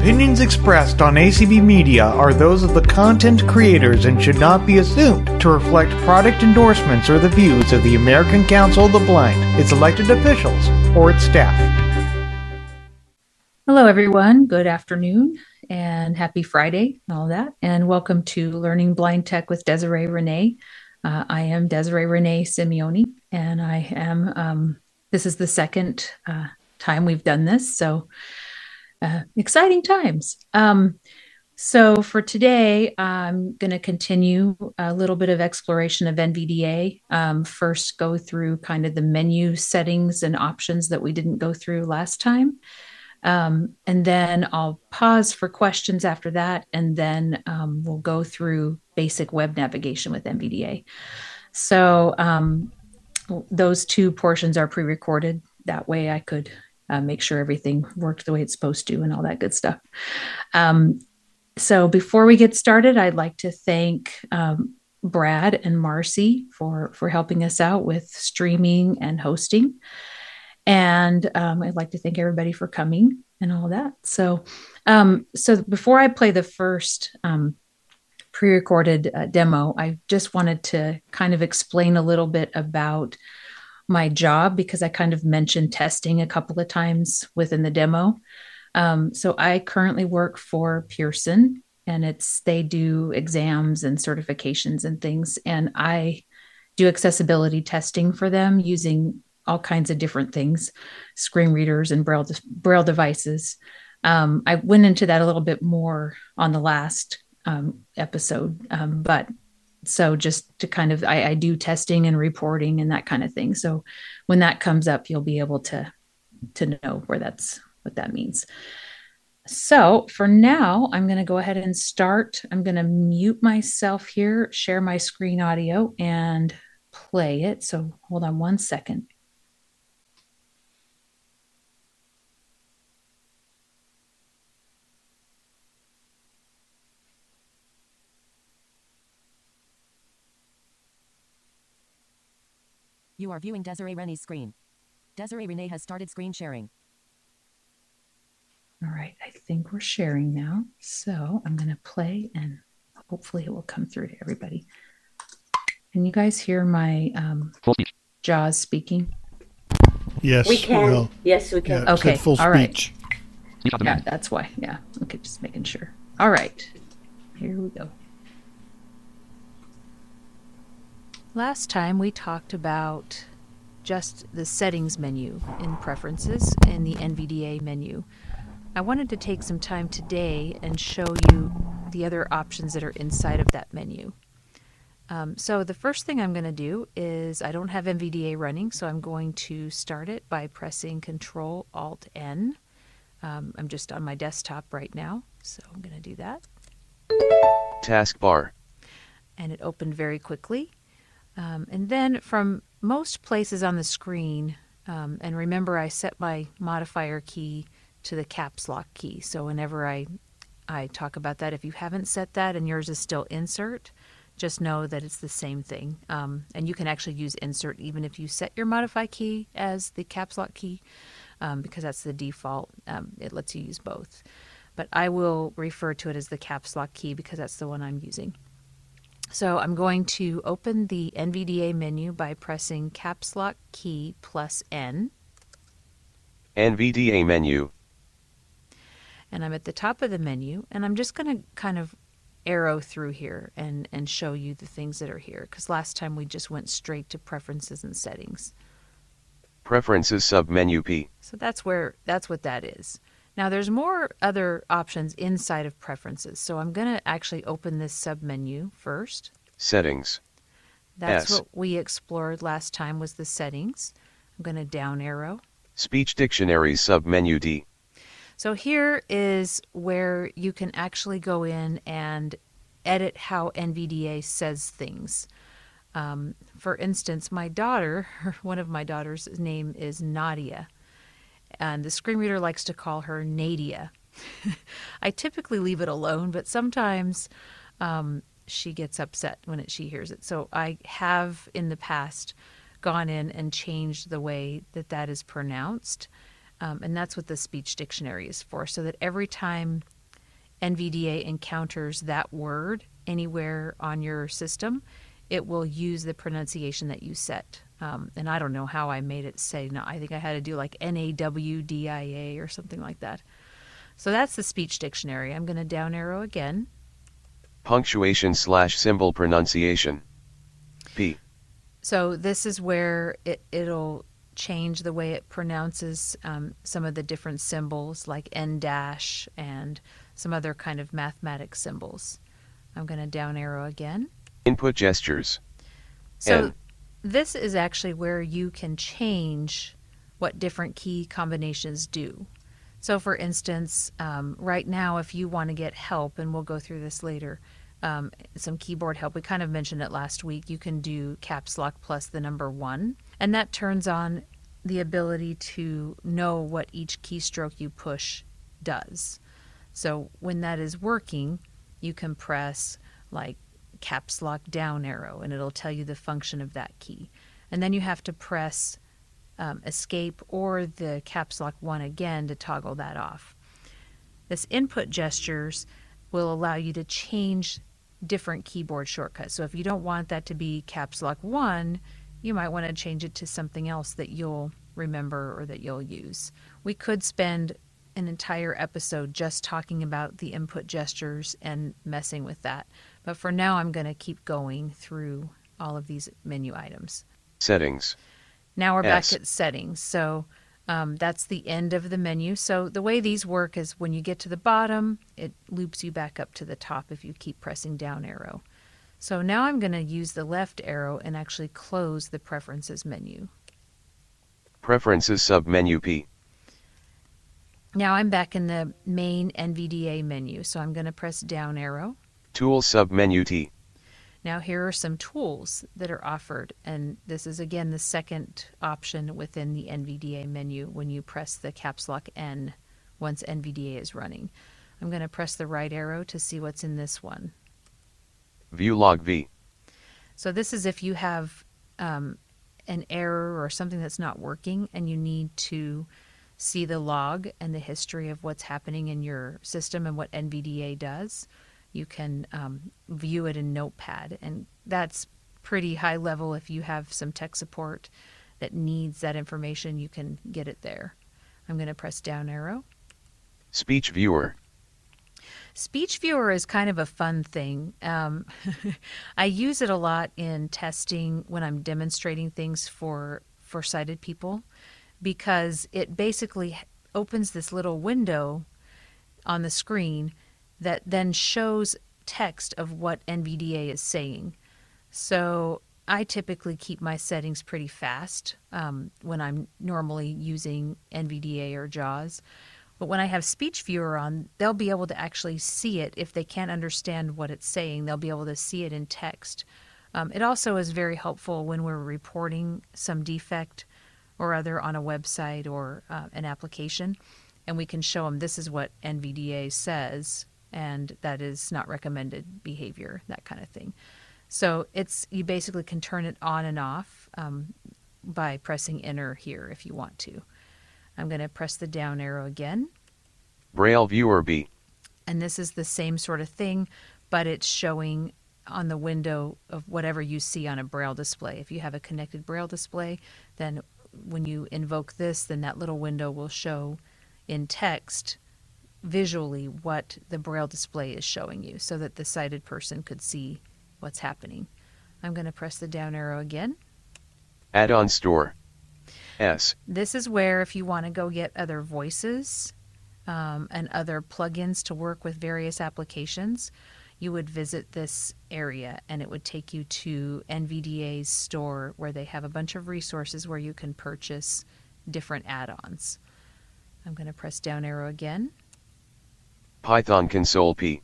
opinions expressed on ACB Media are those of the content creators and should not be assumed to reflect product endorsements or the views of the American Council of the Blind, its elected officials, or its staff. Hello, everyone. Good afternoon and happy Friday all that. And welcome to Learning Blind Tech with Desiree Renae. Uh, I am Desiree Renae Simeone, and I am, um, this is the second uh, time we've done this. So uh, exciting times. Um, so for today, I'm going to continue a little bit of exploration of NVDA. Um, first, go through kind of the menu settings and options that we didn't go through last time. Um, and then I'll pause for questions after that, and then um, we'll go through basic web navigation with NVDA. So um, those two portions are pre-recorded. That way, I could uh, make sure everything worked the way it's supposed to, and all that good stuff. Um, so before we get started, I'd like to thank um, Brad and Marcy for for helping us out with streaming and hosting. And um, I'd like to thank everybody for coming and all that. So, um, so before I play the first um, pre-recorded uh, demo, I just wanted to kind of explain a little bit about my job because I kind of mentioned testing a couple of times within the demo. Um, so I currently work for Pearson, and it's they do exams and certifications and things, and I do accessibility testing for them using all kinds of different things, screen readers and braille braille devices. Um, I went into that a little bit more on the last um, episode, um, but so just to kind of I, I, do testing and reporting and that kind of thing. So when that comes up, you'll be able to to know where that's what that means. So for now, I'm going to go ahead and start. I'm going to mute myself here, share my screen audio, and play it. So hold on one second. You are viewing Desiree Renae's screen. Desiree Renae has started screen sharing. All right, I think we're sharing now. So I'm going to play and hopefully it will come through to everybody. Can you guys hear my um, JAWS speaking? Yes, we can. Well, yes, we can. Yeah, okay, full all speech. right. Yeah, that's why. Yeah, okay, just making sure. All right, here we go. Last time we talked about just the settings menu in preferences in the NVDA menu. I wanted to take some time today and show you the other options that are inside of that menu. Um, so the first thing I'm going to do is I don't have NVDA running, so I'm going to start it by pressing Control Alt N. Um, I'm just on my desktop right now, so I'm going to do that. Taskbar. And it opened very quickly. Um, and then from most places on the screen, um, and remember I set my modifier key to the caps lock key. So whenever I, I talk about that, if you haven't set that and yours is still insert, just know that it's the same thing. Um, and you can actually use insert even if you set your modify key as the caps lock key, um, because that's the default. Um, it lets you use both. But I will refer to it as the caps lock key because that's the one I'm using. So I'm going to open the NVDA menu by pressing caps lock key plus N. NVDA menu. And I'm at the top of the menu, and I'm just going to kind of arrow through here and, and show you the things that are here, because last time we just went straight to preferences and settings. Preferences submenu P. So that's where that's what that is. Now there's more other options inside of preferences. So I'm going to actually open this submenu first. Settings. That's S. what we explored last time was the settings. I'm going to down arrow. Speech dictionary submenu D. So here is where you can actually go in and edit how NVDA says things. Um, for instance, my daughter, one of my daughters' name is Nadia and the screen reader likes to call her Nadia. I typically leave it alone, but sometimes um, she gets upset when it, she hears it. So I have in the past gone in and changed the way that that is pronounced. Um, and that's what the speech dictionary is for, so that every time NVDA encounters that word anywhere on your system, it will use the pronunciation that you set. Um, and I don't know how I made it say, no, I think I had to do like N A W D I A or something like that. So that's the speech dictionary. I'm going to down arrow again. Punctuation slash symbol pronunciation. P. So this is where it, it'll change the way it pronounces um, some of the different symbols like N dash and some other kind of mathematic symbols. I'm going to down arrow again. Input gestures. So N. this is actually where you can change what different key combinations do. So for instance, um, right now, if you want to get help, and we'll go through this later, um, some keyboard help, we kind of mentioned it last week, you can do caps lock plus the number one, and that turns on the ability to know what each keystroke you push does. So when that is working, you can press like caps lock down arrow and it'll tell you the function of that key. And then you have to press um, escape or the caps lock one again to toggle that off. This input gestures will allow you to change different keyboard shortcuts. So if you don't want that to be caps lock one, you might want to change it to something else that you'll remember or that you'll use. We could spend an entire episode just talking about the input gestures and messing with that. But for now, I'm going to keep going through all of these menu items. Settings. Now we're S. back at settings. So um, that's the end of the menu. So the way these work is when you get to the bottom, it loops you back up to the top if you keep pressing down arrow. So now I'm going to use the left arrow and actually close the preferences menu. Preferences submenu P. Now I'm back in the main NVDA menu. So I'm going to press down arrow. Tools submenu T. Now, here are some tools that are offered, and this is again the second option within the NVDA menu when you press the caps lock N once NVDA is running. I'm going to press the right arrow to see what's in this one. View log V. So, this is if you have um, an error or something that's not working and you need to see the log and the history of what's happening in your system and what NVDA does you can um, view it in Notepad. And that's pretty high level. If you have some tech support that needs that information, you can get it there. I'm going to press down arrow. Speech viewer. Speech viewer is kind of a fun thing. Um, I use it a lot in testing when I'm demonstrating things for for sighted people because it basically opens this little window on the screen that then shows text of what NVDA is saying. So I typically keep my settings pretty fast um, when I'm normally using NVDA or JAWS. But when I have Speech Viewer on, they'll be able to actually see it. If they can't understand what it's saying, they'll be able to see it in text. Um, it also is very helpful when we're reporting some defect or other on a website or uh, an application, and we can show them this is what NVDA says and that is not recommended behavior, that kind of thing. So it's you basically can turn it on and off um, by pressing enter here if you want to. I'm going to press the down arrow again. Braille viewer B. And this is the same sort of thing, but it's showing on the window of whatever you see on a braille display. If you have a connected braille display, then when you invoke this, then that little window will show in text visually what the braille display is showing you so that the sighted person could see what's happening. I'm going to press the down arrow again. Add-on store. S. This is where if you want to go get other voices um, and other plugins to work with various applications, you would visit this area and it would take you to NVDA's store where they have a bunch of resources where you can purchase different add-ons. I'm going to press down arrow again. Python console P.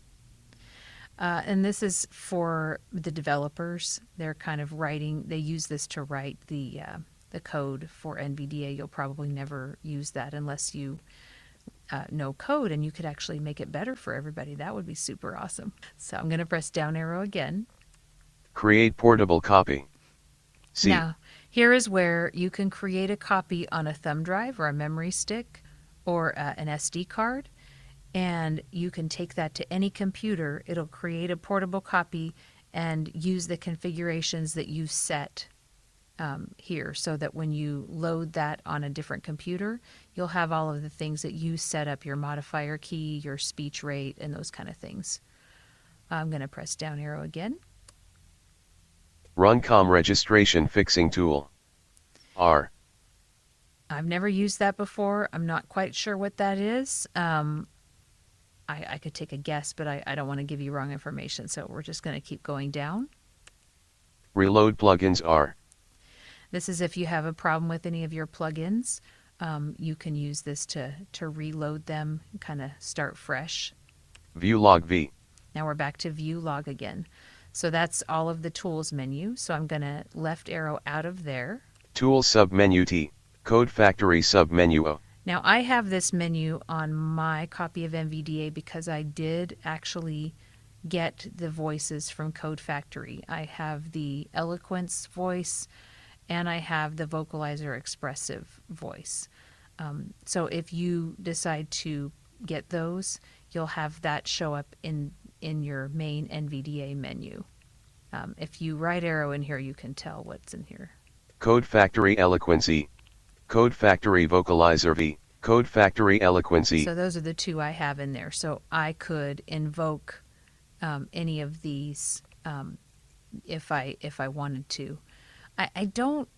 Uh, and this is for the developers. They're kind of writing. They use this to write the uh, the code for NVDA. You'll probably never use that unless you uh, know code, and you could actually make it better for everybody. That would be super awesome. So I'm going to press down arrow again. Create portable copy. C. Now, here is where you can create a copy on a thumb drive or a memory stick or uh, an SD card, and you can take that to any computer. It'll create a portable copy and use the configurations that you set um, here so that when you load that on a different computer, you'll have all of the things that you set up your modifier key, your speech rate, and those kind of things. I'm going to press down arrow again. Run COM registration fixing tool. R. I've never used that before. I'm not quite sure what that is. Um, I, I could take a guess, but I, I don't want to give you wrong information. So we're just going to keep going down. Reload plugins are. This is if you have a problem with any of your plugins. Um, you can use this to, to reload them, kind of start fresh. View log V. Now we're back to view log again. So that's all of the tools menu. So I'm going to left arrow out of there. Tools submenu T. Code Factory submenu O. Now I have this menu on my copy of NVDA because I did actually get the voices from Code Factory. I have the Eloquence voice and I have the Vocalizer Expressive voice. Um, so if you decide to get those, you'll have that show up in in your main NVDA menu. Um, if you right arrow in here, you can tell what's in here. Code Factory Eloquence. Code Factory Vocalizer V. Code Factory Eloquence. So those are the two I have in there. So I could invoke um, any of these um, if I if I wanted to. I, I don't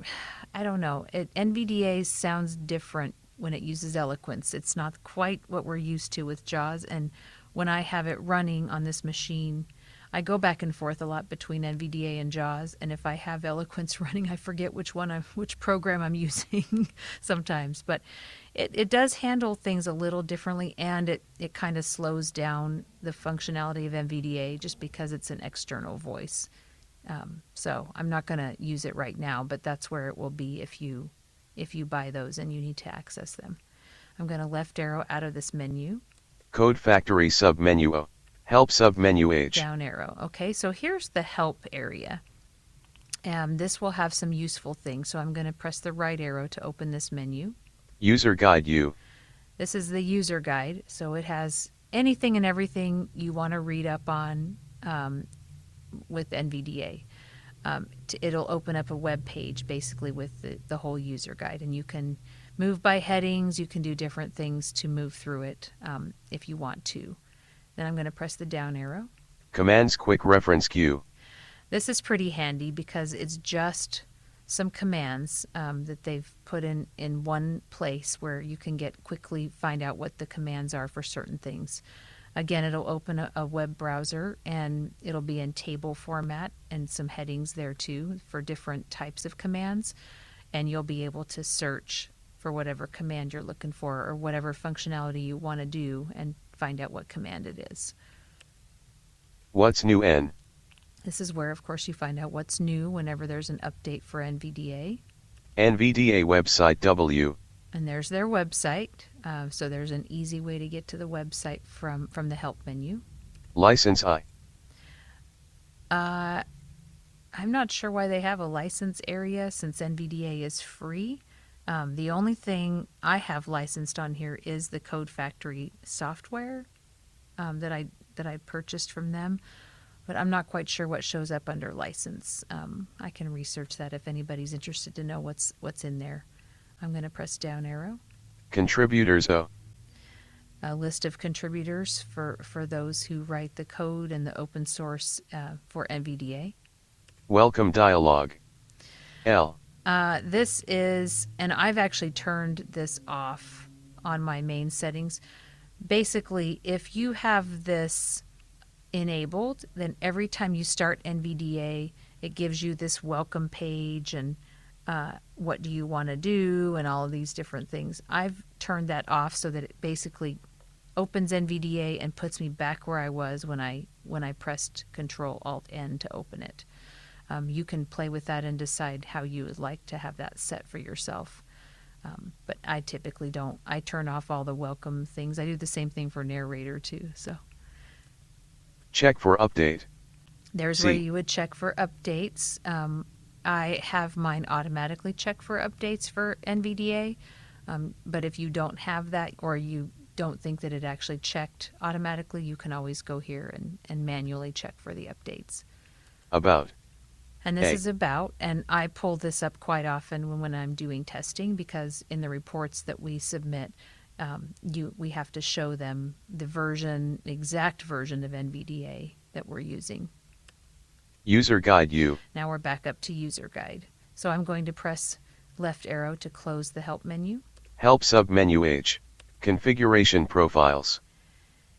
I don't know. It, NVDA sounds different when it uses eloquence. It's not quite what we're used to with JAWS. And when I have it running on this machine, I go back and forth a lot between NVDA and JAWS. And if I have eloquence running, I forget which one I'm, which program I'm using sometimes. But it, it does handle things a little differently, and it it kind of slows down the functionality of NVDA just because it's an external voice. Um, so I'm not going to use it right now, but that's where it will be if you if you buy those and you need to access them. I'm going to left arrow out of this menu. Code Factory submenu. Help submenu H. Down arrow. Okay, so here's the help area. And this will have some useful things. So I'm going to press the right arrow to open this menu. User Guide U. This is the user guide. So it has anything and everything you want to read up on um, with NVDA. Um, it'll open up a web page basically with the, the whole user guide, and you can move by headings. You can do different things to move through it um, if you want to. Then I'm going to press the down arrow. Commands Quick Reference Queue. This is pretty handy because it's just some commands um, that they've put in in one place where you can get quickly find out what the commands are for certain things. Again, it'll open a, a web browser and it'll be in table format and some headings there too for different types of commands. And you'll be able to search for whatever command you're looking for or whatever functionality you want to do and find out what command it is. What's new N? This is where, of course, you find out what's new whenever there's an update for NVDA. NVDA website W. And there's their website. Uh, so there's an easy way to get to the website from, from the help menu. License I. Uh, I'm not sure why they have a license area since NVDA is free. Um, the only thing I have licensed on here is the Code Factory software um, that I that I purchased from them, but I'm not quite sure what shows up under license. Um, I can research that if anybody's interested to know what's what's in there. I'm going to press down arrow. Contributors O. A list of contributors for for those who write the code and the open source uh, for NVDA. Welcome dialog. L. Uh, this is, and I've actually turned this off on my main settings. Basically, if you have this enabled, then every time you start NVDA, it gives you this welcome page and uh, what do you want to do and all of these different things. I've turned that off so that it basically opens NVDA and puts me back where I was when I when I pressed Control Alt N to open it. Um, you can play with that and decide how you would like to have that set for yourself. Um, but I typically don't. I turn off all the welcome things. I do the same thing for narrator too. So Check for update. there's where you would check for updates. Um, I have mine automatically check for updates for NVDA. Um, but if you don't have that or you don't think that it actually checked automatically, you can always go here and, and manually check for the updates. About. And this Okay. is about, and I pull this up quite often when, when I'm doing testing because in the reports that we submit, um, you we have to show them the version, exact version of NVDA that we're using. User guide you. Now we're back up to user guide. So I'm going to press left arrow to close the help menu. Help submenu H. Configuration profiles.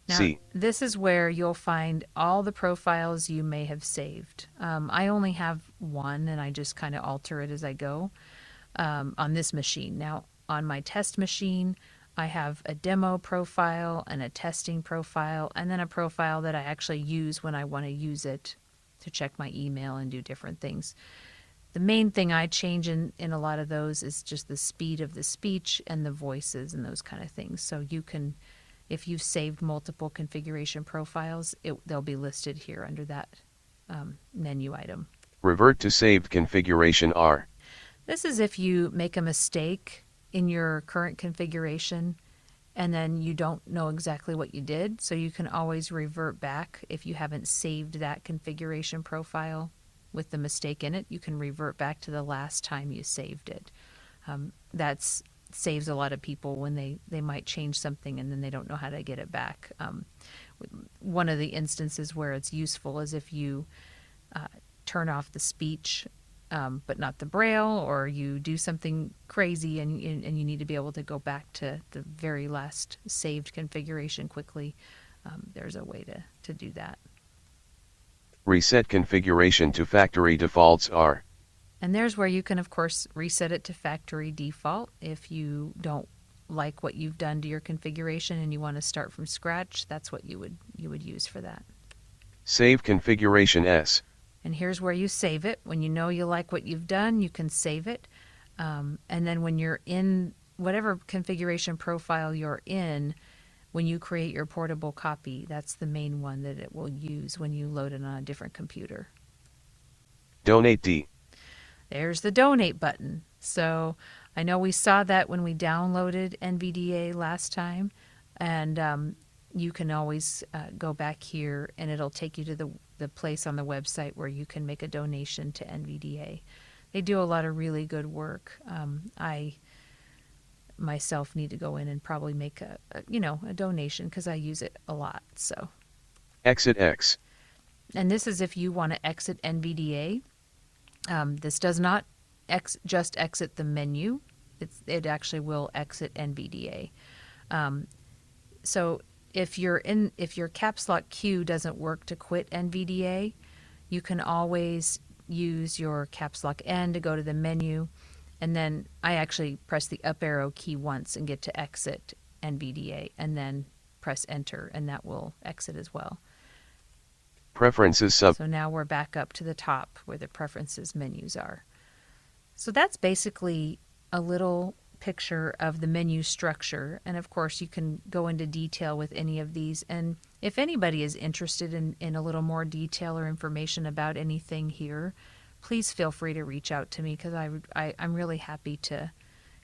Now, C. this is where you'll find all the profiles you may have saved. Um, I only have one, and I just kind of alter it as I go um, on this machine. Now, on my test machine, I have a demo profile and a testing profile, and then a profile that I actually use when I want to use it to check my email and do different things. The main thing I change in, in a lot of those is just the speed of the speech and the voices and those kind of things. So you can, if you've saved multiple configuration profiles, it, they'll be listed here under that um, menu item. Revert to saved configuration R. This is if you make a mistake in your current configuration and then you don't know exactly what you did. So you can always revert back if you haven't saved that configuration profile with the mistake in it. You can revert back to the last time you saved it. Um, that's saves a lot of people when they, they might change something and then they don't know how to get it back. Um, one of the instances where it's useful is if you uh, turn off the speech um, but not the braille, or you do something crazy and, and you need to be able to go back to the very last saved configuration quickly, um, there's a way to, to do that. Reset configuration to factory defaults R. And there's where you can, of course, reset it to factory default if you don't like what you've done to your configuration and you want to start from scratch. That's what you would you would use for that. Save configuration S. And here's where you save it. When you know you like what you've done, you can save it. Um, and then when you're in whatever configuration profile you're in, when you create your portable copy, that's the main one that it will use when you load it on a different computer. Donate D. There's the donate button. So I know we saw that when we downloaded NVDA last time, and um, you can always uh, go back here and it'll take you to the, the place on the website where you can make a donation to NVDA. They do a lot of really good work. Um, I myself need to go in and probably make a, a you know a donation because I use it a lot. So Exit X. and this is if you want to exit NVDA. Um, this does not ex- just exit the menu. It's, it actually will exit NVDA. Um, so if you're in, if your caps lock Q doesn't work to quit NVDA, you can always use your caps lock N to go to the menu, and then I actually press the up arrow key once and get to exit NVDA, and then press enter, and that will exit as well. Preferences sub. So now we're back up to the top where the preferences menus are. So that's basically a little picture of the menu structure. And of course, you can go into detail with any of these. And if anybody is interested in, in a little more detail or information about anything here, please feel free to reach out to me because I, I, I'm really happy to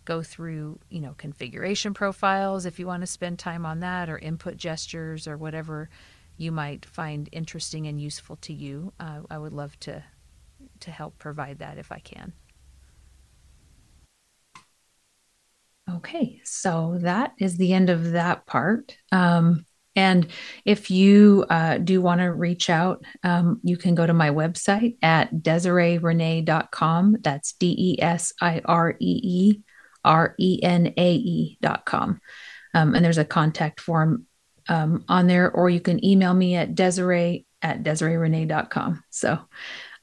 go through, you know, configuration profiles if you want to spend time on that or input gestures or whatever you might find interesting and useful to you. Uh, I would love to to help provide that if I can. Okay, so that is the end of that part. Um, and if you uh, do want to reach out, um, you can go to my website at desireerenae.com. That's D E S I R E E R E N A E.com. Um, and there's a contact form um, on there, or you can email me at desiree at desireerenae.com. So,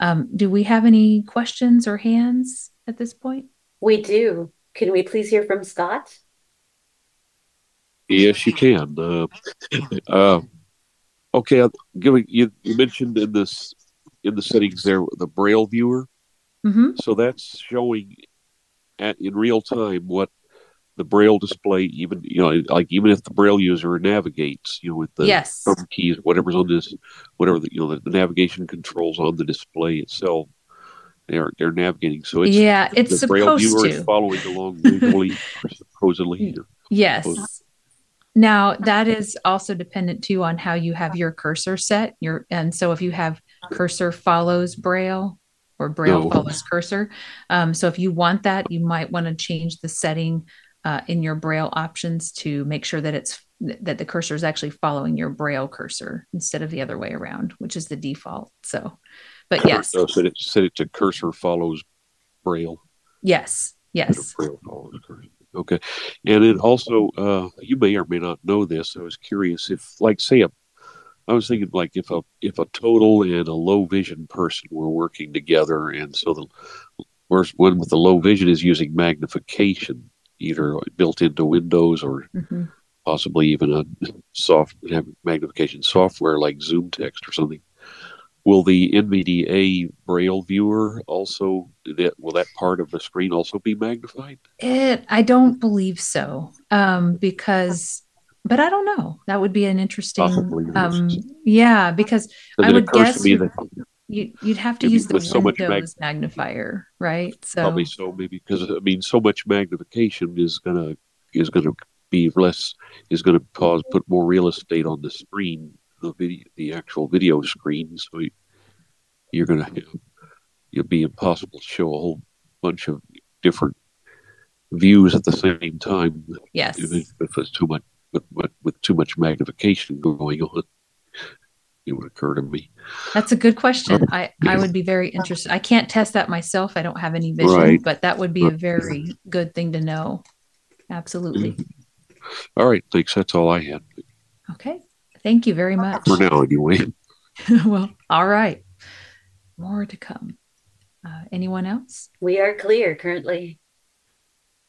um, do we have any questions or hands at this point? We do. Can we please hear from Scott? Yes, you can. Uh, uh, okay, I'll give you. You mentioned in this in the settings there the Braille viewer, Mm-hmm. so that's showing at in real time what the Braille display. Even you know, like even if the Braille user navigates, you know, with the yes. thumb keys, whatever's on this, whatever the, you know the, the navigation controls on the display itself. they're they're navigating. So it's yeah, it's the braille supposed viewer to. is following along visually, supposedly. Yes. Opposed- Now that is also dependent too on how you have your cursor set. Your and so if you have cursor follows braille or braille No. follows cursor. Um, so if you want that, you might want to change the setting uh, in your braille options to make sure that it's that the cursor is actually following your braille cursor instead of the other way around, which is the default. So, but yes, So set it set it to cursor follows braille. yes, yes. Braille follows cursor. Okay, and it also uh, you may or may not know this. I was curious if, like, say a I was thinking like if a if a total and a low vision person were working together, and so the one with the low vision is using magnification, either built into Windows or Mhm. possibly even a soft magnification software like ZoomText or something. Will the NVDA Braille viewer also that will that part of the screen also be magnified? It, I don't believe so, um, because, but I don't know. That would be an interesting, um, yeah, because I would guess that you, you'd have to Maybe use the so much mag- Windows magnifier, right? So, probably so maybe because I mean so much magnification is gonna is gonna be less is gonna cause put more real estate on the screen the video the actual video screen so you, you're gonna it'll be impossible to show a whole bunch of different views at the same time yes. if, if it's too much with, with, with too much magnification going on it would occur to me That's a good question. I, I would be very interested. I can't test that myself. I don't have any vision, Right. but that would be a very good thing to know. Absolutely. all right thanks that's all I had Okay. Thank you very much. for now anyway well, all right. More to come. Uh, anyone else? We are clear currently.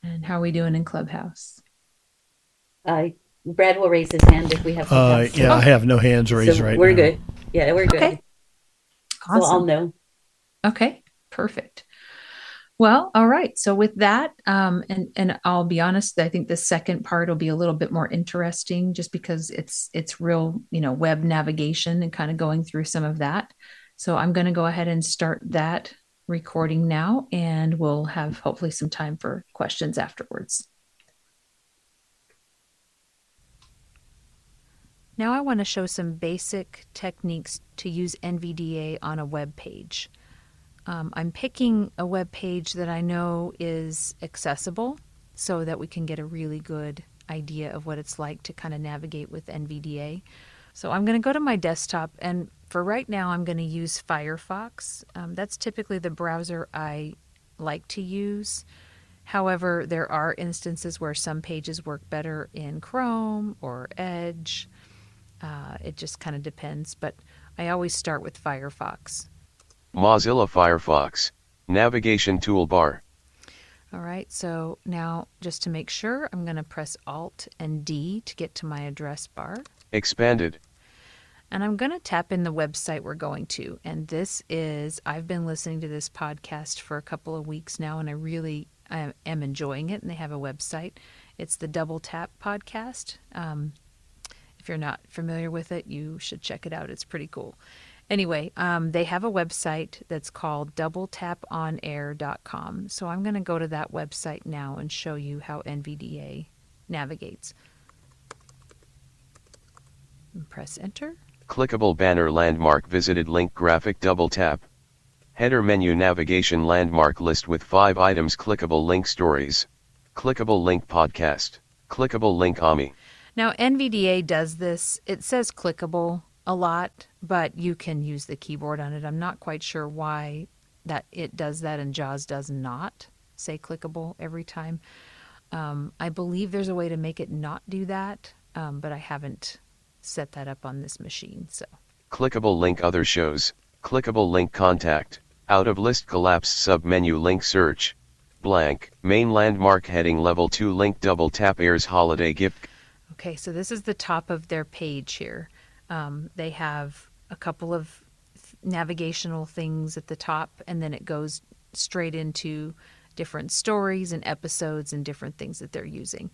And how are we doing in Clubhouse? Uh, Brad will raise his hand if we have. Uh, something. yeah, I have no hands raised So right we're now. good. Yeah, we're good. Okay. So I'll Awesome. know. Okay, perfect. Well, all right. So with that, um, and and I'll be honest, I think the second part will be a little bit more interesting, just because it's it's real, you know, web navigation and kind of going through some of that. So I'm going to go ahead and start that recording now, and we'll have hopefully some time for questions afterwards. Now I want to show some basic techniques to use NVDA on a web page. Um, I'm picking a web page that I know is accessible so that we can get a really good idea of what it's like to kind of navigate with NVDA. So I'm going to go to my desktop, and for right now, I'm going to use Firefox. Um, that's typically the browser I like to use. However, there are instances where some pages work better in Chrome or Edge. Uh, it just kind of depends, but I always start with Firefox. Mozilla Firefox. Navigation toolbar. All right, so now just to make sure, I'm going to press Alt and D to get to my address bar. Expanded. And I'm going to tap in the website we're going to. And this is, I've been listening to this podcast for a couple of weeks now, and I really I am enjoying it. And they have a website. It's the Double Tap Podcast. Um, if you're not familiar with it, you should check it out. It's pretty cool. Anyway, um, they have a website that's called doubletaponair.com. So I'm going to go to that website now and show you how NVDA navigates. And press enter. Clickable banner landmark visited link graphic double tap. Header menu navigation landmark list with 5 items clickable link stories. Clickable link podcast. Clickable link AMI. Now, NVDA does this. It says clickable a lot, but you can use the keyboard on it. I'm not quite sure why that it does that and JAWS does not say clickable every time. Um, I believe there's a way to make it not do that, um, but I haven't set that up on this machine. So, Clickable link other shows. Clickable link contact. Out of list collapsed submenu link search. Blank. Main landmark heading level 2 link double tap airs holiday gift. Okay, so this is the top of their page here. Um, they have a couple of navigational things at the top, and then it goes straight into different stories and episodes and different things that they're using.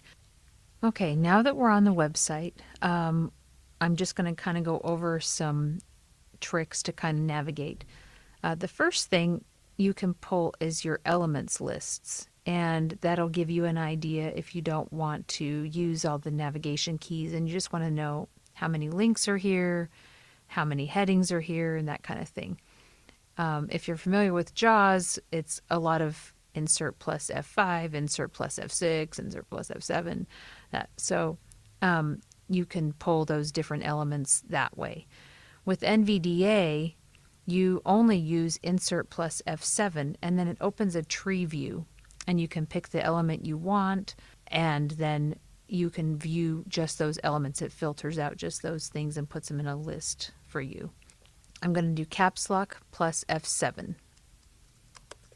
Okay, now that we're on the website, um, I'm just going to kind of go over some tricks to kind of navigate. Uh, the first thing you can pull is your elements lists. And that'll give you an idea if you don't want to use all the navigation keys and you just want to know how many links are here, how many headings are here, and that kind of thing. Um, if you're familiar with JAWS, it's a lot of insert plus F5, insert plus F6, insert plus F7. That so um, you can pull those different elements that way. With NVDA, you only use insert plus F7 and then it opens a tree view and you can pick the element you want and then you can view just those elements. It filters out just those things and puts them in a list for you. I'm going to do caps lock plus F7.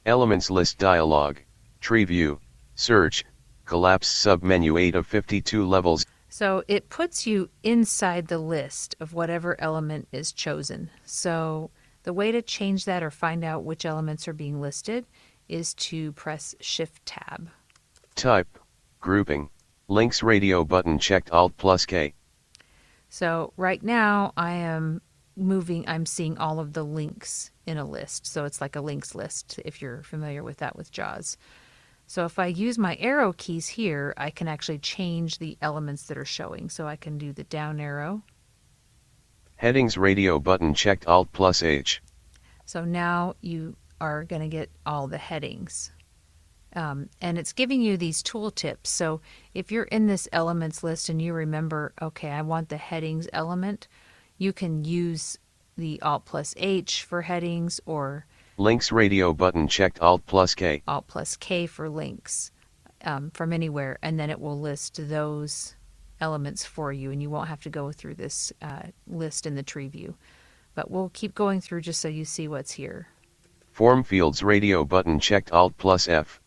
Elements list dialog, tree view, search, collapse submenu 8 of 52 levels. So it puts you inside the list of whatever element is chosen. So the way to change that or find out which elements are being listed is to press Shift Tab. Type, grouping, links radio button checked Alt plus K. So right now I am moving, I'm seeing all of the links in a list. So it's like a links list if you're familiar with that with JAWS. So if I use my arrow keys here, I can actually change the elements that are showing. So I can do the down arrow. Headings radio button checked Alt plus H. So now you are going to get all the headings. Um, and it's giving you these tooltips. So if you're in this elements list and you remember, okay, I want the headings element, you can use the Alt plus H for headings or Links radio button checked Alt plus K. Alt plus K for links um, from anywhere, and then it will list those elements for you, and you won't have to go through this uh, list in the tree view. But we'll keep going through just so you see what's here. Form fields radio button checked Alt plus F.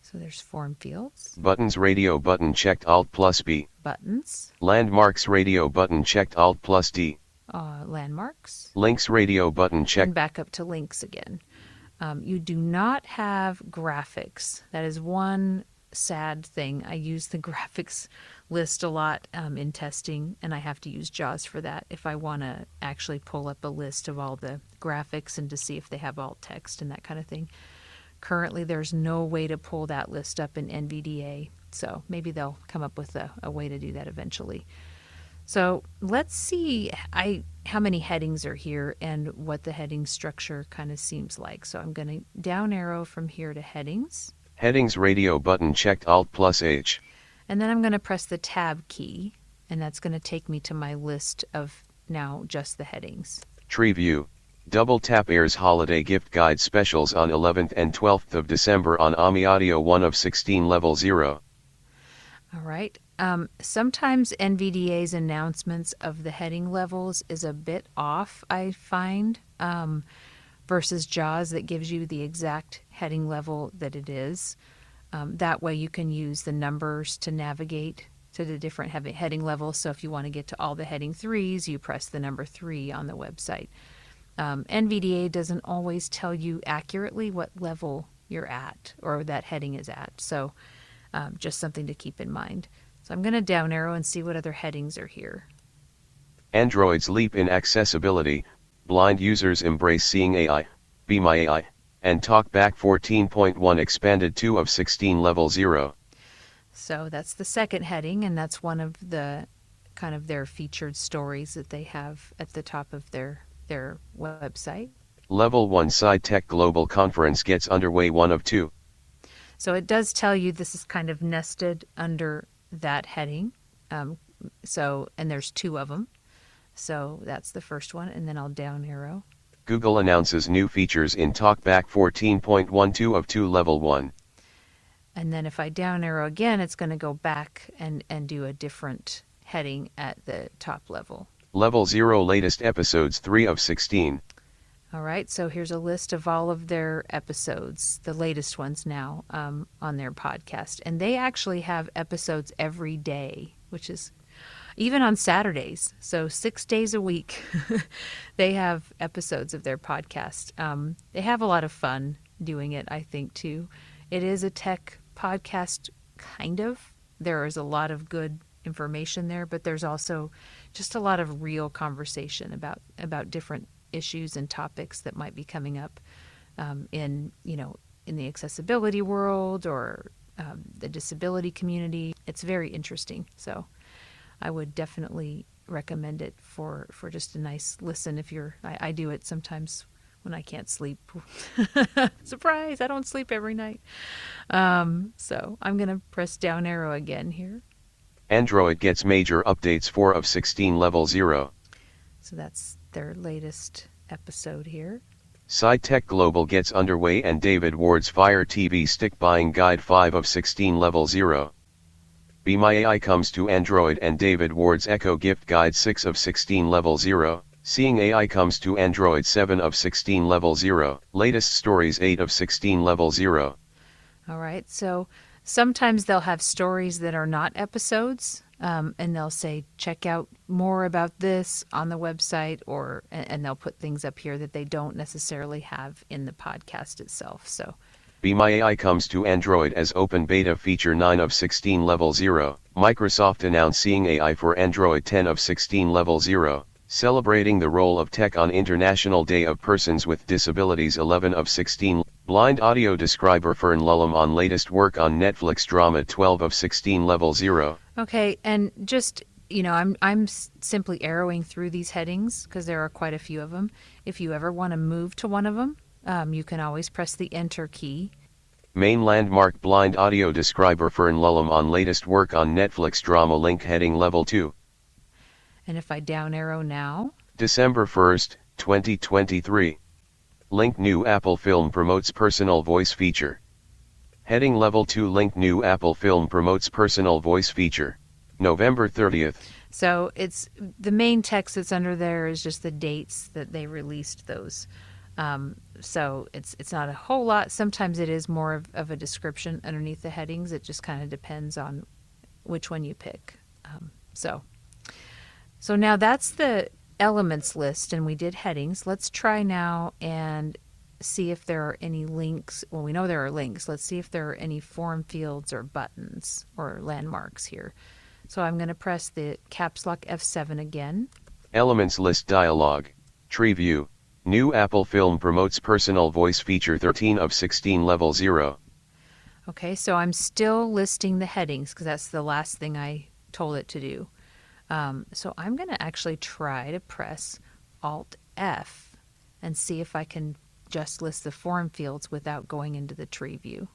So there's form fields, Buttons radio button checked Alt plus B. buttons, Landmarks radio button checked Alt plus D. uh, landmarks, Links radio button checked. and back up to links again. Um, you do not have graphics. That is one sad thing. I use the graphics list a lot um, in testing, and I have to use JAWS for that if I want to actually pull up a list of all the graphics and to see if they have alt text and that kind of thing. Currently, there's no way to pull that list up in NVDA, so maybe they'll come up with a, a way to do that eventually. So let's see I how many headings are here and what the heading structure kind of seems like. So I'm going to down arrow from here to headings, Headings radio button checked Alt plus H. and then I'm going to press the tab key, and that's going to take me to my list of now just the headings. Tree view. Double tap airs holiday gift guide specials on 11th and 12th of December on Ami Audio 1 of 16 level 0. All right. Um, sometimes NVDA's announcements of the heading levels is a bit off, I find, um, versus JAWS that gives you the exact heading level that it is. Um, that way you can use the numbers to navigate to the different heading levels. So if you want to get to all the heading threes, you press the number three on the website. Um, NVDA doesn't always tell you accurately what level you're at or that heading is at. So um, just something to keep in mind. So I'm going to down arrow and see what other headings are here. Android's leap in accessibility, blind users embrace seeing AI, Be My AI, and TalkBack 14.1 expanded 2 of 16 level 0. So that's the second heading, and that's one of the kind of their featured stories that they have at the top of their their website. Level 1 Sight Tech Global Conference gets underway 1 of 2. So it does tell you this is kind of nested under that heading. Um, so and there's two of them. So that's the first one, and then I'll down arrow. Google announces new features in TalkBack 14.12 of 2 level 1. And then if I down arrow again, it's going to go back and, and do a different heading at the top level. Level 0 latest episodes 3 of 16. All right, so here's a list of all of their episodes, the latest ones now um, on their podcast. And they actually have episodes every day, which is even on Saturdays. So, six days a week, they have episodes of their podcast. Um, they have a lot of fun doing it, I think, too. It is a tech podcast, kind of. There is a lot of good information there, but there's also just a lot of real conversation about, about different issues and topics that might be coming up. um, in you know in the accessibility world or um, the disability community. It's very interesting. So I would definitely recommend it for for just a nice listen. If you're, I, I do it sometimes when I can't sleep. Surprise! I don't sleep every night. Um, so I'm gonna press down arrow again here. Android gets major updates 4 of 16 level 0. So that's their latest episode here. Sight Tech Global gets underway and David Ward's Fire TV Stick Buying Guide 5 of 16 Level 0. Be My AI comes to Android and David Ward's Echo Gift Guide 6 of 16 Level 0. Seeing AI comes to Android 7 of 16 Level 0. Latest Stories 8 of 16 Level 0. All right. So sometimes they'll have stories that are not episodes, um, and they'll say, check out more about this on the website, or and and they'll put things up here that they don't necessarily have in the podcast itself. So Be My AI comes to Android as Open Beta Feature 9 of 16 Level 0. Microsoft announced Seeing AI for Android 10 of 16 Level 0. Celebrating the role of tech on International Day of Persons with Disabilities 11 of 16. Blind audio describer Fern Lulham on latest work on Netflix drama 12 of 16 Level 0. Okay, and just you know, I'm I'm simply arrowing through these headings because there are quite a few of them. If you ever want to move to one of them, um, you can always press the Enter key. Main landmark blind audio describer Fern Lulham on latest work on Netflix drama link heading level 2. And if I down arrow now, December 1st, 2023. Link new Apple film promotes personal voice feature. Heading level 2 Link new Apple film promotes personal voice feature. November 30th. so it's the main text that's under there is just the dates that they released those. Um, so it's it's not a whole lot. Sometimes it is more of, of a description underneath the headings. It just kind of depends on which one you pick. Um, so so now that's the elements list, and we did headings. Let's try now and see if there are any links. Well, we know there are links. Let's see if there are any form fields or buttons or landmarks here. So I'm going to press the caps lock F7 again. Elements list dialog. Tree view. New Apple film promotes personal voice feature 13 of 16 level 0. Okay, so I'm still listing the headings because that's the last thing I told it to do. Um, so I'm going to actually try to press Alt F and see if I can just list the form fields without going into the tree view.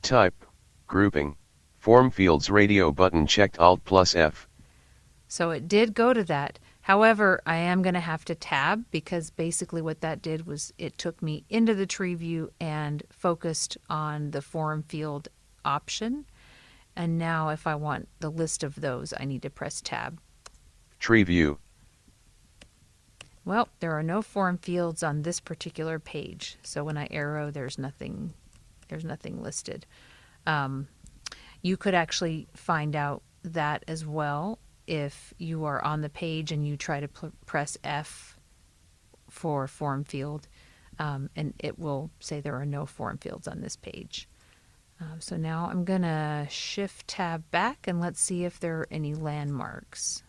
Type. Grouping. Form fields radio button checked Alt plus F. So it did go to that. However, I am going to have to tab because basically what that did was it took me into the tree view and focused on the form field option. And now if I want the list of those, I need to press tab. Tree view. Well, there are no form fields on this particular page. So when I arrow, there's nothing there's nothing listed. Um, you could actually find out that as well if you are on the page and you try to press F for form field, um, and it will say there are no form fields on this page. Um, so now I'm going to shift tab back and let's see if there are any landmarks.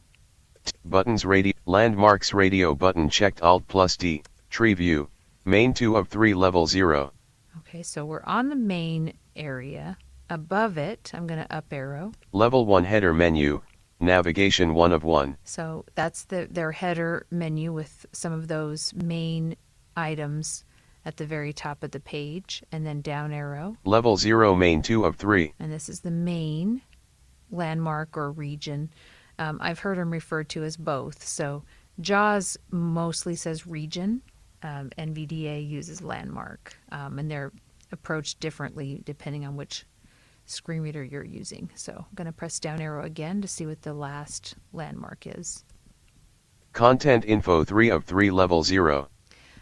Buttons radio. Landmarks radio button checked Alt plus D. Tree view. Main 2 of 3 level 0. Okay, so we're on the main area. Above it, I'm going to up arrow. Level 1 header menu. Navigation 1 of 1. So that's the their header menu with some of those main items at the very top of the page, and then down arrow. Level 0 main 2 of 3. And this is the main landmark or region. Um, I've heard them referred to as both. So JAWS mostly says region. Um, NVDA uses landmark, um, and they're approached differently depending on which screen reader you're using. So I'm going to press down arrow again to see what the last landmark is. Content info 3 of 3 level 0.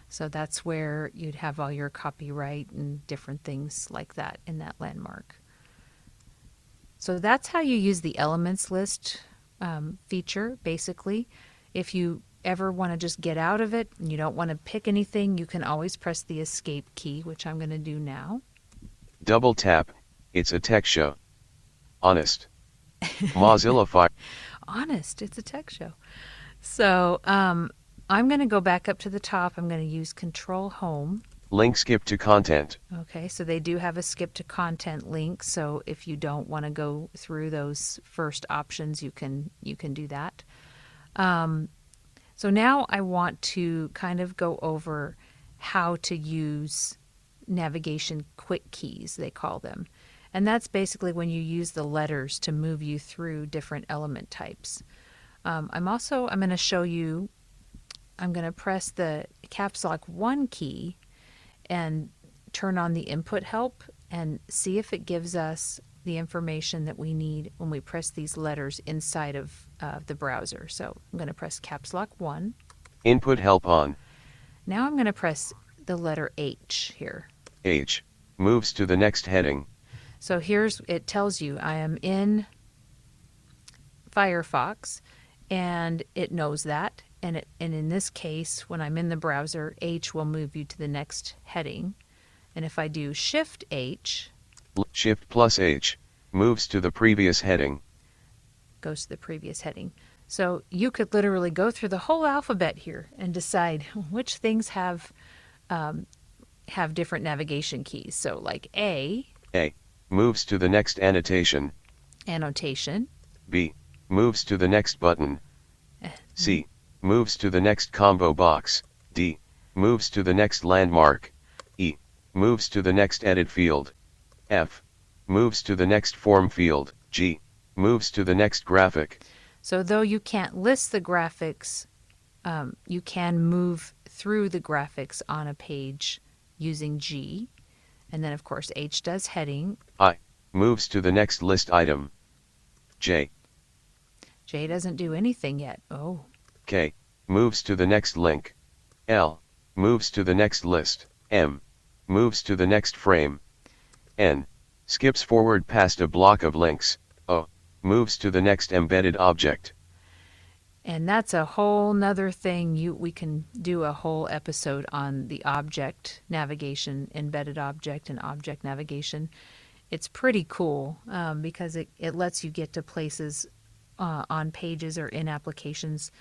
So that's where you'd have all your copyright and different things like that in that landmark. So that's how you use the elements list um, feature, basically. If you ever want to just get out of it and you don't want to pick anything, you can always press the escape key, which I'm going to do now. Double tap. It's a tech show. Honest. Mozilla Fire. honest it's a tech show so um, i'm going to go back up to the top i'm going to use control home Link skip to content. Okay, so they do have a skip to content link. So if you don't want to go through those first options, you can you can do that. Um, so now I want to kind of go over how to use navigation quick keys, they call them. And that's basically when you use the letters to move you through different element types. Um, I'm also I'm going to show you. I'm going to press the caps lock one key and turn on the input help and see if it gives us the information that we need when we press these letters inside of uh, the browser. So I'm going to press caps lock one. Input help on. Now I'm going to press the letter H here. H. Moves to the next heading. So here's it tells you I am in Firefox and it knows that and it and in this case when I'm in the browser H will move you to the next heading and if I do shift H, Shift plus H. Moves to the previous heading. goes to the previous heading. So you could literally go through the whole alphabet here and decide which things have um, have different navigation keys. So like A, A. Moves to the next annotation. annotation, B. Moves to the next button. C. Moves to the next combo box. D. Moves to the next landmark. E. Moves to the next edit field. F. Moves to the next form field. G. Moves to the next graphic. So though you can't list the graphics, um, you can move through the graphics on a page using G. And then of course H does heading. I. Moves to the next list item. J. J doesn't do anything yet. Oh, K. Moves to the next link. L. Moves to the next list. M. Moves to the next frame. N. Skips forward past a block of links. O. Moves to the next embedded object. And that's a whole nother thing. You we can do a whole episode on the object navigation, embedded object, and object navigation. It's pretty cool um, because it, it lets you get to places uh, on pages or in applications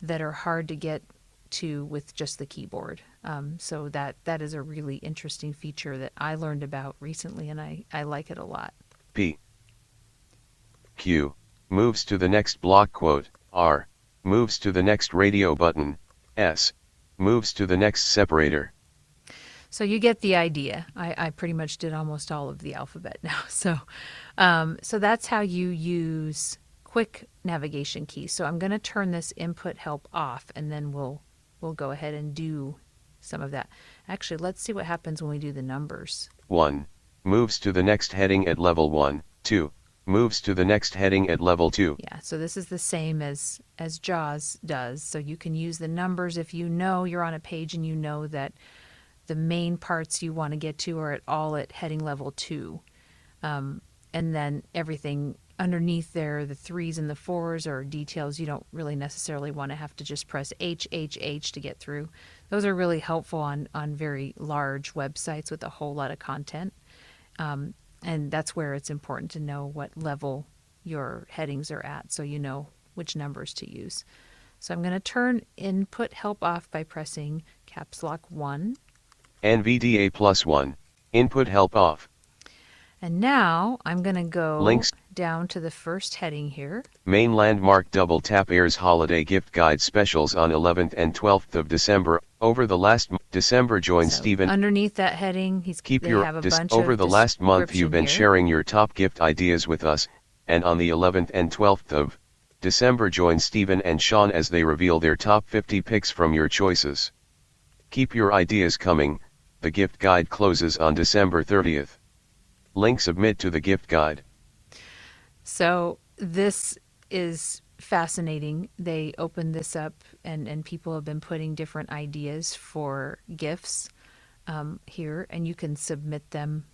that are hard to get to with just the keyboard. Um, so that that is a really interesting feature that I learned about recently, and I, I like it a lot. P. Q. Moves to the next block quote. R. Moves to the next radio button. S. Moves to the next separator. So you get the idea. I, I pretty much did almost all of the alphabet now. So, um, so that's how you use quick navigation keys. So I'm going to turn this input help off, and then we'll we'll go ahead and do some of that. Actually, let's see what happens when we do the numbers. 1. Moves to the next heading at level 1. 2. Moves to the next heading at level 2. Yeah. So this is the same as as JAWS does. So you can use the numbers if you know you're on a page and you know that the main parts you want to get to are at all at heading level two. Um, and then everything underneath there, the threes and the fours are details you don't really necessarily want to have to just press H, H, H to get through. Those are really helpful on, on very large websites with a whole lot of content. Um, and that's where it's important to know what level your headings are at so you know which numbers to use. So I'm going to turn input help off by pressing caps lock 1. NVDA plus 1. Input help off. And now I'm going to go Links. Down to the first heading here. Main landmark double tap airs holiday gift guide specials on 11th and 12th of December. Over the last m- December join So Stephen. Underneath that heading, he's Keep your have a dis- bunch over the last month you've been here. sharing your top gift ideas with us, and on the 11th and 12th of December join Stephen and Sean as they reveal their top 50 picks from your choices. Keep your ideas coming. The gift guide closes on December 30th. Link submit to the gift guide. So this is fascinating. They opened this up, and and people have been putting different ideas for gifts um, here, and you can submit them.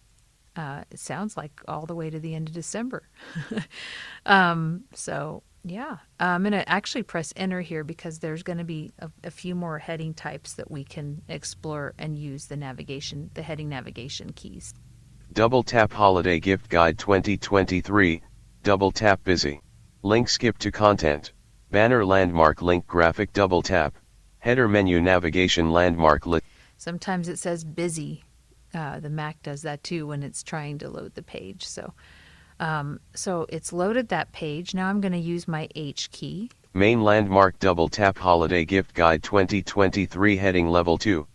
Uh, it sounds like all the way to the end of December. um, so yeah, I'm going to actually press enter here because there's going to be a, a few more heading types that we can explore and use the navigation, the heading navigation keys. Double tap Holiday Gift Guide 2023. Double tap Busy. Link skip to content. Banner landmark link graphic double tap. Header menu navigation landmark list. Sometimes it says busy. Uh, the Mac does that too when it's trying to load the page. So, um, so it's loaded that page. Now I'm going to use my H key. Main landmark double tap holiday gift guide 2023 heading level 2.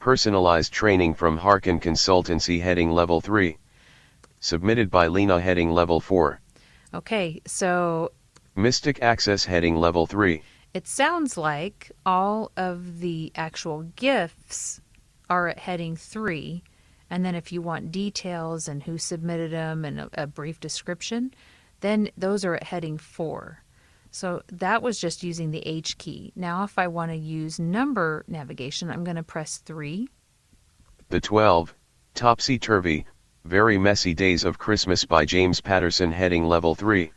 Personalized training from Harkin Consultancy heading level 3. Submitted by Lena heading level 4. Okay, so Mystic Access heading level 3. it sounds like all of the actual gifts are at heading three. And then if you want details and who submitted them and a, a brief description, then those are at heading four. So that was just using the H key. Now, if I want to use number navigation, I'm going to press three. The 12, Topsy Turvy, Very Messy Days of Christmas by James Patterson heading level 3.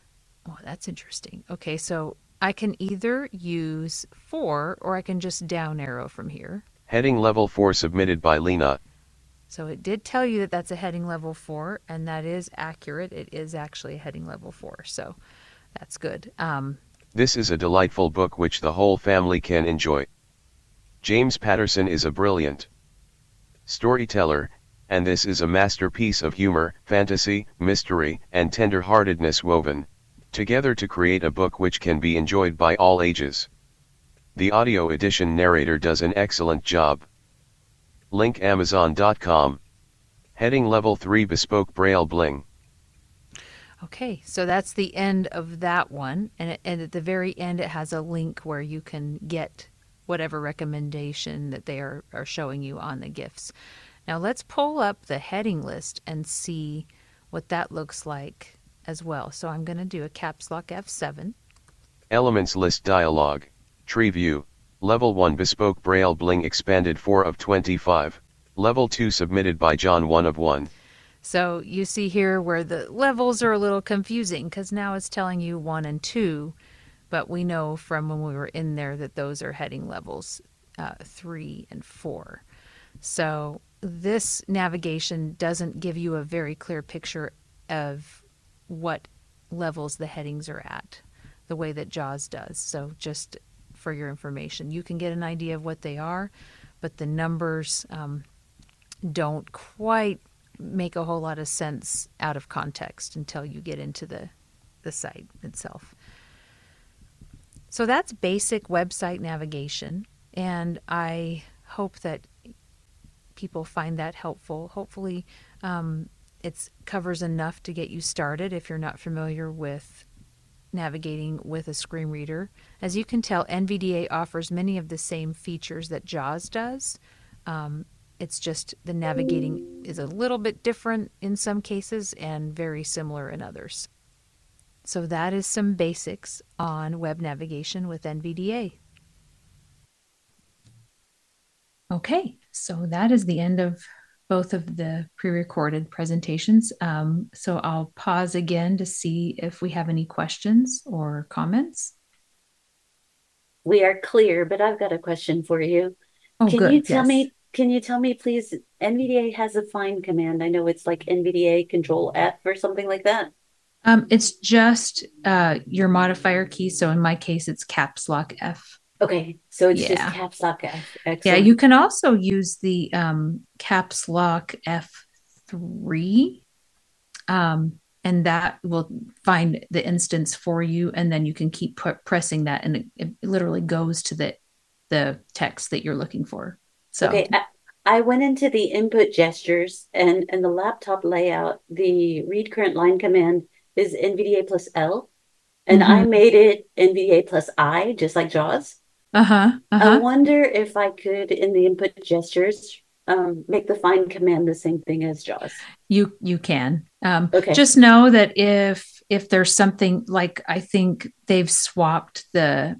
Oh, that's interesting. Okay, so I can either use four or I can just down arrow from here. Heading level 4 submitted by Lena. So it did tell you that that's a heading level four, and that is accurate. It is actually a heading level four, so that's good. Um, This is a delightful book which the whole family can enjoy. James Patterson is a brilliant storyteller, and this is a masterpiece of humor, fantasy, mystery, and tender-heartedness woven together to create a book which can be enjoyed by all ages. The audio edition narrator does an excellent job. Link Amazon.com. Heading Level 3 Bespoke Braille Bling. okay, so that's the end of that one, and, it, and at the very end, it has a link where you can get whatever recommendation that they are, are showing you on the gifts. Now let's pull up the heading list and see what that looks like as well. So I'm going to do a caps lock F7. Elements List Dialog. Tree View. Level 1 Bespoke Braille Bling Expanded 4 of 25. Level 2 submitted by John 1 of 1. So you see here where the levels are a little confusing because now it's telling you one and two, but we know from when we were in there that those are heading levels uh, three and four. So this navigation doesn't give you a very clear picture of what levels the headings are at, the way that JAWS does. So just for your information, you can get an idea of what they are, but the numbers um, don't quite make a whole lot of sense out of context until you get into the the site itself. So that's basic website navigation and I hope that people find that helpful. Hopefully um, it covers enough to get you started if you're not familiar with navigating with a screen reader. As you can tell, NVDA offers many of the same features that JAWS does. Um, it's just the navigating is a little bit different in some cases and very similar in others. So that is some basics on web navigation with NVDA. Okay, so that is the end of both of the pre-recorded presentations. Um, so I'll pause again to see if we have any questions or comments. We are clear, but I've got a question for you. Oh, Can good. you tell yes. me, can you tell me, please, NVDA has a find command. I know it's like NVDA control F or something like that. Um, it's just uh, your modifier key. So in my case, it's caps lock F. Okay, so it's Yeah. just caps lock F. Yeah, Excellent. you can also use the um, caps lock F3, um, and that will find the instance for you, and then you can keep pressing that, and it, it literally goes to the the text that you're looking for. So Okay, I, I went into the input gestures and and the laptop layout, the read current line command is NVDA plus L, and I Mhm. made it NVDA plus I, just like JAWS. Uh huh, uh I wonder if I could, in the input gestures, um, make the find command the same thing as JAWS. You you can. Um, Okay. Just know that if if there's something like I think they've swapped the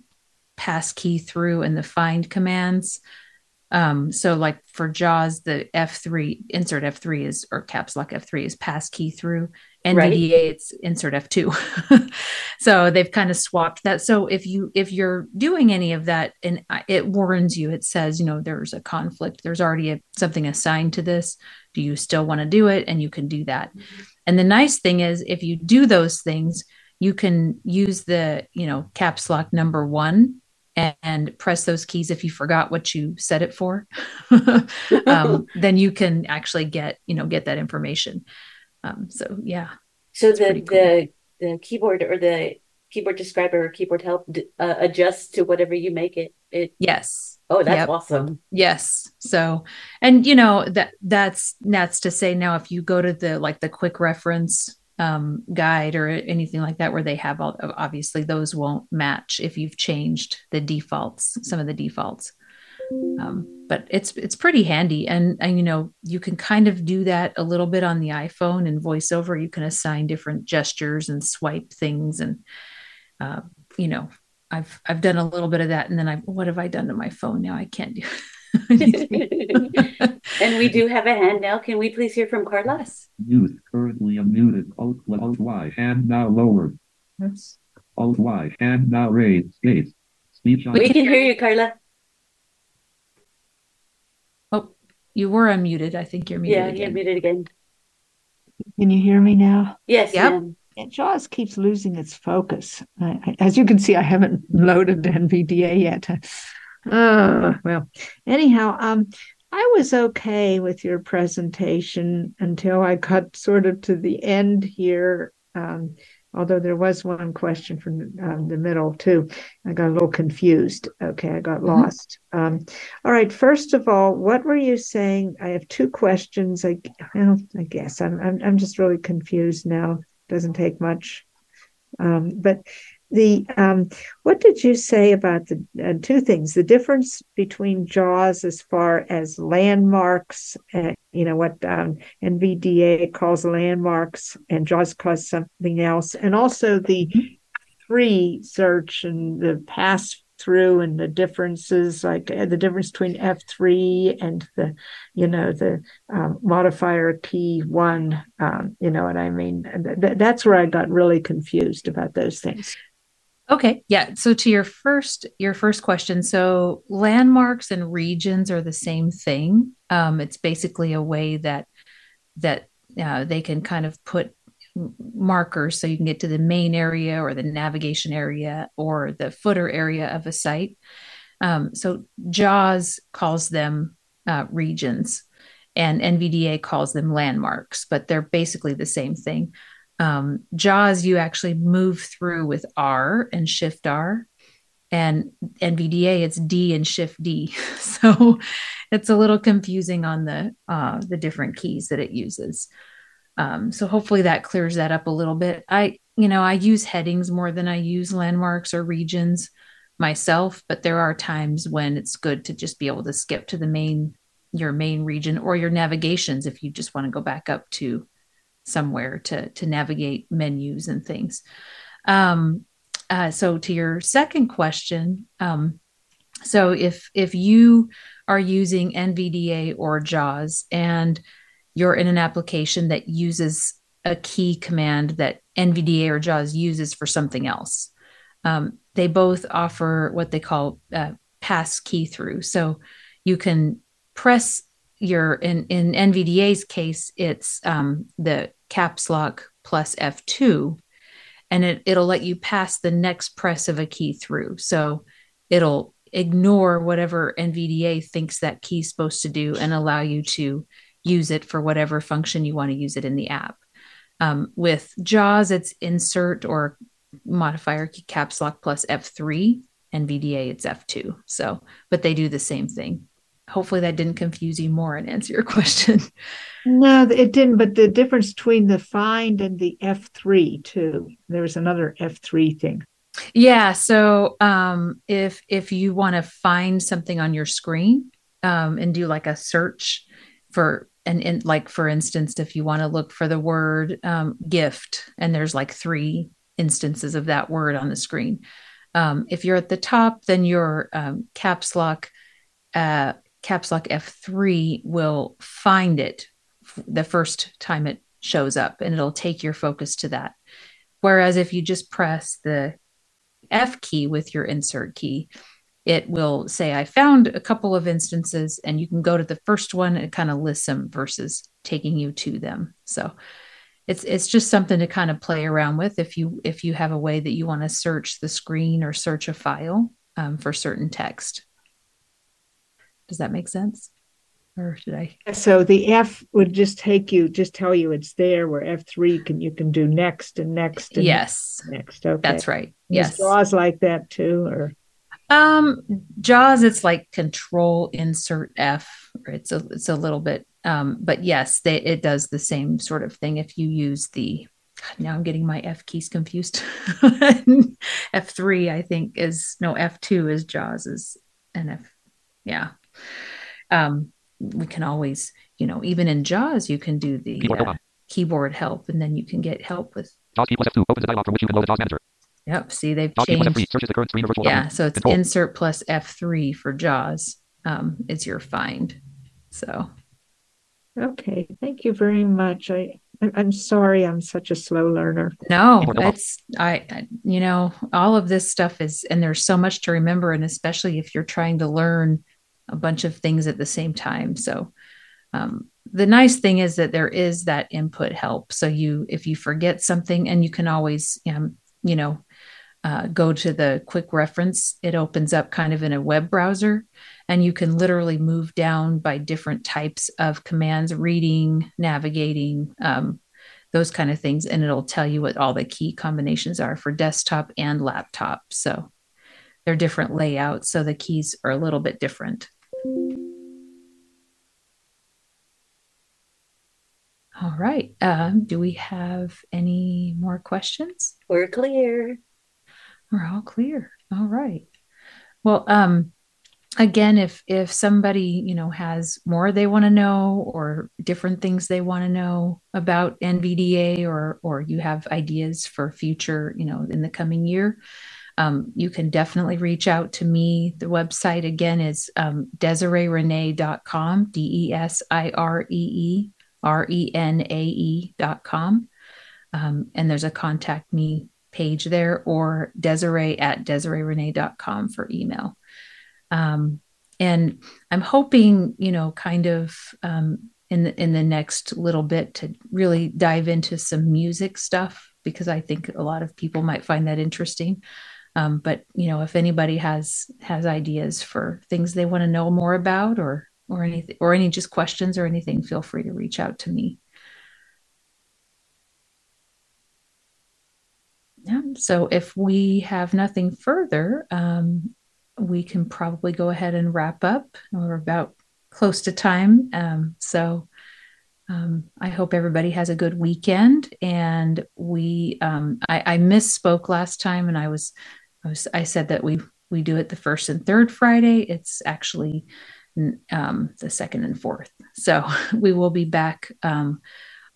pass key through and the find commands. Um, so like for JAWS, the F3 insert F3 is or caps lock F3 is pass key through. Right. NVDA it's insert F2. so they've kind of swapped that. So if you if you're doing any of that and it warns you, it says you know there's a conflict. There's already a, something assigned to this. Do you still want to do it? And you can do that. And the nice thing is if you do those things, you can use the you know caps lock number one and, and press those keys if you forgot what you set it for um, then you can actually get you know get that information um, so yeah. So the cool. the the keyboard or the keyboard describer or keyboard help uh, adjusts to whatever you make it it yes. Oh that's yep. awesome. Yes. So and you know that that's that's to say now if you go to the like the quick reference um, guide or anything like that where they have all obviously those won't match if you've changed the defaults some of the defaults um, but it's it's pretty handy and and you know you can kind of do that a little bit on the iphone and voiceover you can assign different gestures and swipe things and uh, you know i've i've done a little bit of that and then i what have i done to my phone now i can't do and we do have a hand now. Can we please hear from Carlos? Mute. Currently unmuted. Alt, Alt Y. Hand now lowered. Yes. Alt Y. Hand now raised. Space. Speech. We can hear you, Carla. Oh, you were unmuted. I think you're muted. Yeah, again. you're muted again. Can you hear me now? Yes. Yep. And JAWS keeps losing its focus. I, I, as you can see, I haven't loaded NVDA yet. Oh, well, anyhow, um, I was okay with your presentation until I got sort of to the end here. Um, although there was one question from um, the middle too. I got a little confused. Okay, I got mm-hmm. lost. Um, all right, first of all, what were you saying? I have two questions. I, well, I guess I'm, I'm, I'm just really confused now. Doesn't take much. Um, but the um, what did you say about the uh, two things? The difference between jaws as far as landmarks uh, you know what um, nvda calls landmarks and jaws calls something else and also the three search and the pass through and the differences like uh, the difference between f3 and the you know the um, modifier key one um, you know what i mean? Th- that's where i got really confused about those things Okay. Yeah. So to your first your first question, so landmarks and regions are the same thing. Um, it's basically a way that that uh, they can kind of put markers so you can get to the main area or the navigation area or the footer area of a site. Um, so JAWS calls them uh, regions and NVDA calls them landmarks, but they're basically the same thing. Um, JAWS, you actually move through with R and Shift R, and NVDA, it's D and Shift D. So it's a little confusing on the uh, the different keys that it uses. Um, so hopefully that clears that up a little bit. I, you know, I use headings more than I use landmarks or regions myself, but there are times when it's good to just be able to skip to the main your main region or your navigations if you just want to go back up to somewhere to to navigate menus and things. Um, uh, so to your second question, um, so if if you are using NVDA or JAWS and you're in an application that uses a key command that NVDA or JAWS uses for something else, um, they both offer what they call uh, pass key through. So you can press your in in NVDA's case, it's um, the caps lock plus F2, and it, it'll let you pass the next press of a key through. So it'll ignore whatever NVDA thinks that key's supposed to do and allow you to use it for whatever function you want to use it in the app. Um, with JAWS, it's insert or modifier caps lock plus F3. NVDA, it's F2. So, but they do the same thing hopefully that didn't confuse you more and answer your question. No, it didn't. But the difference between the find and the F3 too. There was another F3 thing. Yeah. So um, if if you want to find something on your screen um, and do like a search for and, and like for instance, if you want to look for the word um, gift and there's like three instances of that word on the screen. Um, if you're at the top, then your um, caps lock uh, caps lock F3 will find it the first time it shows up and it'll take your focus to that. Whereas if you just press the F key with your insert key, it will say, I found a couple of instances, and you can go to the first one and kind of list them versus taking you to them. So it's it's just something to kind of play around with if you if you have a way that you want to search the screen or search a file um, for certain text. Does that make sense? Or did I? So the F would just take you, just tell you it's there. Where F three can you can do next and next. And yes, next. Okay, that's right. Is Yes. JAWS like that too, or Um, JAWS, it's like Control Insert F. Or it's a it's a little bit, um, but yes, they, it does the same sort of thing. If you use the now I'm getting my F keys confused. F three, I think, is no F two is JAWS is and F, yeah. Um, we can always, you know, even in JAWS, you can do the Keyboard help uh, keyboard help, and then you can get help with. JAWS key plus F2 opens a dialog from which you can load the JAWS manager. Yep. See, they've JAWS key plus changed. F3 searches the current screen or virtual Yeah, document. so it's Control. insert plus F3 for JAWS um, is your find. So okay. Thank you very much. I I- I'm sorry, I'm such a slow learner. no, Keyboard help. it's I, I you know all of this stuff is and there's so much to remember and especially if you're trying to learn a bunch of things at the same time. So um, the nice thing is that there is that input help. So you if you forget something and you can always um, you know uh, go to the quick reference, it opens up kind of in a web browser, and you can literally move down by different types of commands, reading, navigating, um, those kind of things, and it'll tell you what all the key combinations are for desktop and laptop. So they're different layouts, so the keys are a little bit different. All right. Um, do we have any more questions? We're clear. We're all clear. All right. Well, um, again, if if somebody you know has more they want to know or different things they want to know about NVDA or or you have ideas for future, you know, in the coming year, um, you can definitely reach out to me. The website again is um, DesireeRenae.com, D E S I R E E R E N A E dot com. Um, and there's a contact me page there or Desiree at DesireeRenae.com for email. Um, and I'm hoping, you know, kind of um, in the in the next little bit to really dive into some music stuff because I think a lot of people might find that interesting. Um, but you know, if anybody has has ideas for things they want to know more about or or anything or any just questions or anything, feel free to reach out to me. Yeah. So if we have nothing further, um, we can probably go ahead and wrap up. We're about close to time. Um, so um, I hope everybody has a good weekend. And we, um, I, I misspoke last time, and I was, I was, I said that we we do it the first and third Friday. It's actually um, the second and fourth. So we will be back um,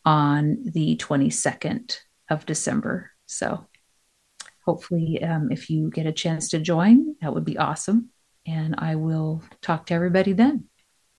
on the twenty second of December. So hopefully, um, if you get a chance to join, that would be awesome. And I will talk to everybody then.